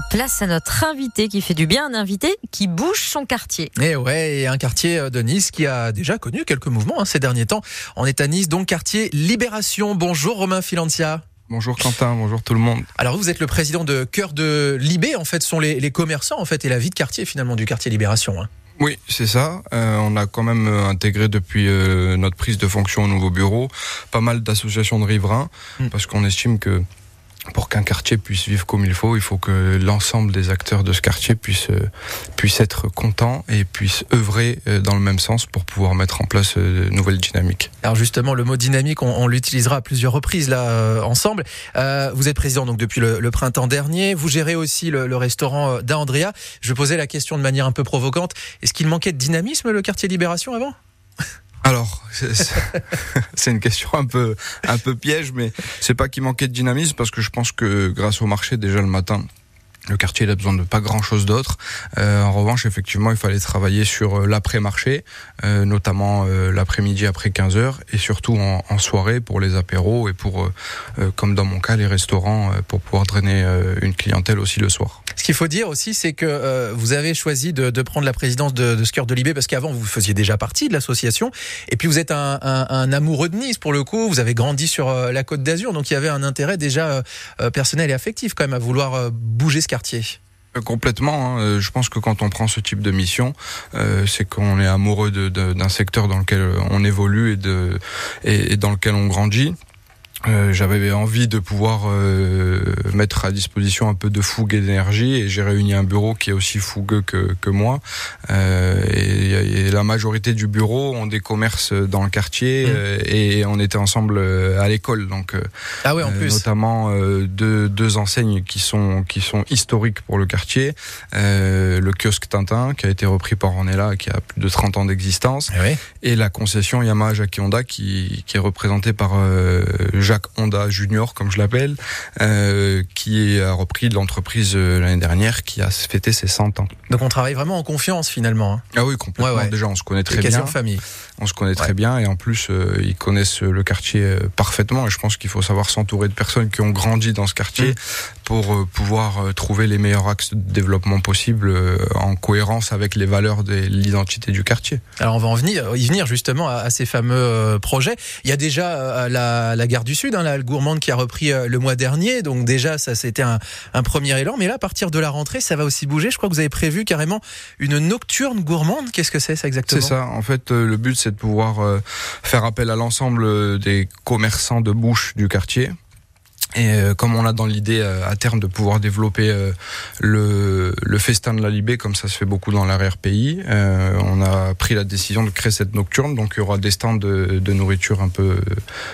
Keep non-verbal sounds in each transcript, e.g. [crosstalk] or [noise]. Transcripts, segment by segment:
Place à notre invité qui fait du bien, un invité qui bouge son quartier. Et eh ouais, et un quartier de Nice qui a déjà connu quelques mouvements hein, ces derniers temps. On est à Nice, donc quartier Libération. Bonjour Romain Filancia. Bonjour Quentin, bonjour tout le monde. Alors vous êtes le président de Cœur de Libé, en fait, ce sont les, commerçants en fait et la vie de quartier finalement du quartier Libération. Hein. Oui, c'est ça. Euh, on a quand même euh, intégré depuis euh, notre prise de fonction au nouveau bureau pas mal d'associations de riverains hmm. parce qu'on estime que pour qu'un quartier puisse vivre comme il faut, il faut que l'ensemble des acteurs de ce quartier puissent, euh, être contents et puissent œuvrer euh, dans le même sens pour pouvoir mettre en place euh, de nouvelles dynamiques. Alors justement, le mot dynamique, on, l'utilisera à plusieurs reprises là ensemble. vous êtes président donc depuis le, printemps dernier. Vous gérez aussi le, le restaurant d'Andrea. Je posais la question de manière un peu provocante. Est-ce qu'il manquait de dynamisme le quartier Libération avant? [laughs] alors, [laughs] c'est une question un peu, un peu piège, mais c'est pas qu'il manquait de dynamisme parce que je pense que grâce au marché déjà le matin, le quartier il a besoin de pas grand chose d'autre. Euh, en revanche, effectivement, il fallait travailler sur euh, l'après-marché, euh, notamment l'après-midi après 15 heures, et surtout en, soirée pour les apéros et pour, comme dans mon cas, les restaurants pour pouvoir drainer une clientèle aussi le soir. Ce qu'il faut dire aussi, c'est que vous avez choisi de, prendre la présidence de, de de Libé parce qu'avant vous faisiez déjà partie de l'association, et puis vous êtes un, un, amoureux de Nice pour le coup. Vous avez grandi sur la Côte d'Azur, donc il y avait un intérêt déjà personnel et affectif quand même à vouloir bouger ce quartier euh, Complètement. Hein. Euh, je pense que quand on prend ce type de mission, euh, c'est qu'on est amoureux d'un secteur dans lequel on évolue et, de, et dans lequel on grandit. Euh, j'avais envie de pouvoir euh, mettre à disposition un peu de fougue et d'énergie et j'ai réuni un bureau qui est aussi fougueux que, que moi euh, et, la majorité du bureau ont des commerces dans le quartier mmh. et on était ensemble à l'école donc ah ouais, en plus. notamment deux, deux enseignes qui sont qui sont historiques pour le quartier le kiosque Tintin qui a été repris par Ornella qui a plus de 30 ans d'existence ah et la concession Yamaha Jackie Honda qui, qui est représentée par Jacques Honda Junior, comme je l'appelle, euh, qui a repris l'entreprise euh, l'année dernière, qui a fêté ses 100 ans. Donc on travaille vraiment en confiance finalement. Hein. Ah oui, complètement. Déjà, on se connaît très bien. famille. On se connaît très bien et en plus, euh, ils connaissent le quartier parfaitement. Et je pense qu'il faut savoir s'entourer de personnes qui ont grandi dans ce quartier mm. Pour pouvoir trouver les meilleurs axes de développement possibles en cohérence avec les valeurs de l'identité du quartier. Alors on va en venir, y venir justement à, ces fameux projets. Il y a déjà la, la gare du Sud, hein, la gourmande qui a repris euh, le mois dernier. Donc déjà, ça c'était un, premier élan. Mais là, à partir de la rentrée, ça va aussi bouger. Je crois que vous avez prévu carrément une nocturne gourmande. Qu'est-ce que c'est ça exactement? C'est ça. En fait, euh, le but c'est de pouvoir euh, faire appel à l'ensemble des commerçants de bouche du quartier et euh, comme on a dans l'idée euh, à terme de pouvoir développer euh, le, le, festin de la Libé, comme ça se fait beaucoup dans l'arrière-pays, on a pris la décision de créer cette nocturne. Donc il y aura des stands de, de nourriture un peu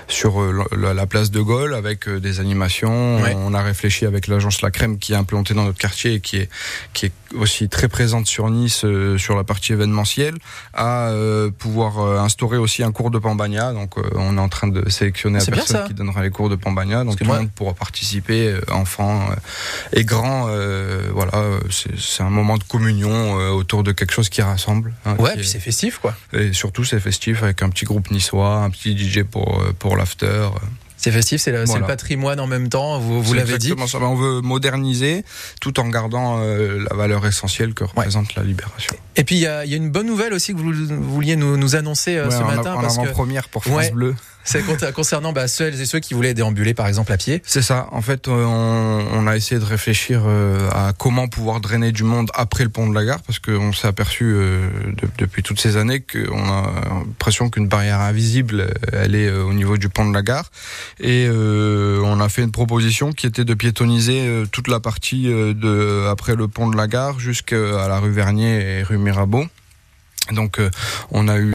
sur la, place de Gaulle avec des animations. On a réfléchi avec l'agence La Crème qui est implantée dans notre quartier et qui est, qui est aussi très présente sur Nice sur la partie événementielle, à pouvoir instaurer aussi un cours de Pambagna. Donc on est en train de sélectionner la personne qui donnera les cours de Pambagna. Donc pour participer, euh, enfants euh, et grands. Euh, voilà, c'est un moment de communion autour de quelque chose qui rassemble. Hein, ouais, puis c'est festif, quoi. Et surtout, c'est festif avec un petit groupe niçois, un petit DJ pour, pour l'after. C'est festif, c'est le, patrimoine en même temps, vous, vous l'avez dit. Ça. On veut moderniser tout en gardant la valeur essentielle que représente la libération. Et puis il y, a, une bonne nouvelle aussi que vous, vouliez nous, nous annoncer ce matin. En avant-première pour France Bleu. C'est concernant bah, celles et ceux qui voulaient déambuler par exemple à pied C'est ça. En fait, euh, on, a essayé de réfléchir euh, à comment pouvoir drainer du monde après le pont de la gare parce qu'on s'est aperçu euh, depuis toutes ces années qu'on a l'impression qu'une barrière invisible, elle est au niveau du pont de la gare. Et on a fait une proposition qui était de piétoniser toute la partie de après le pont de la gare jusqu'à la rue Vernier et rue Mirabeau. Donc on a eu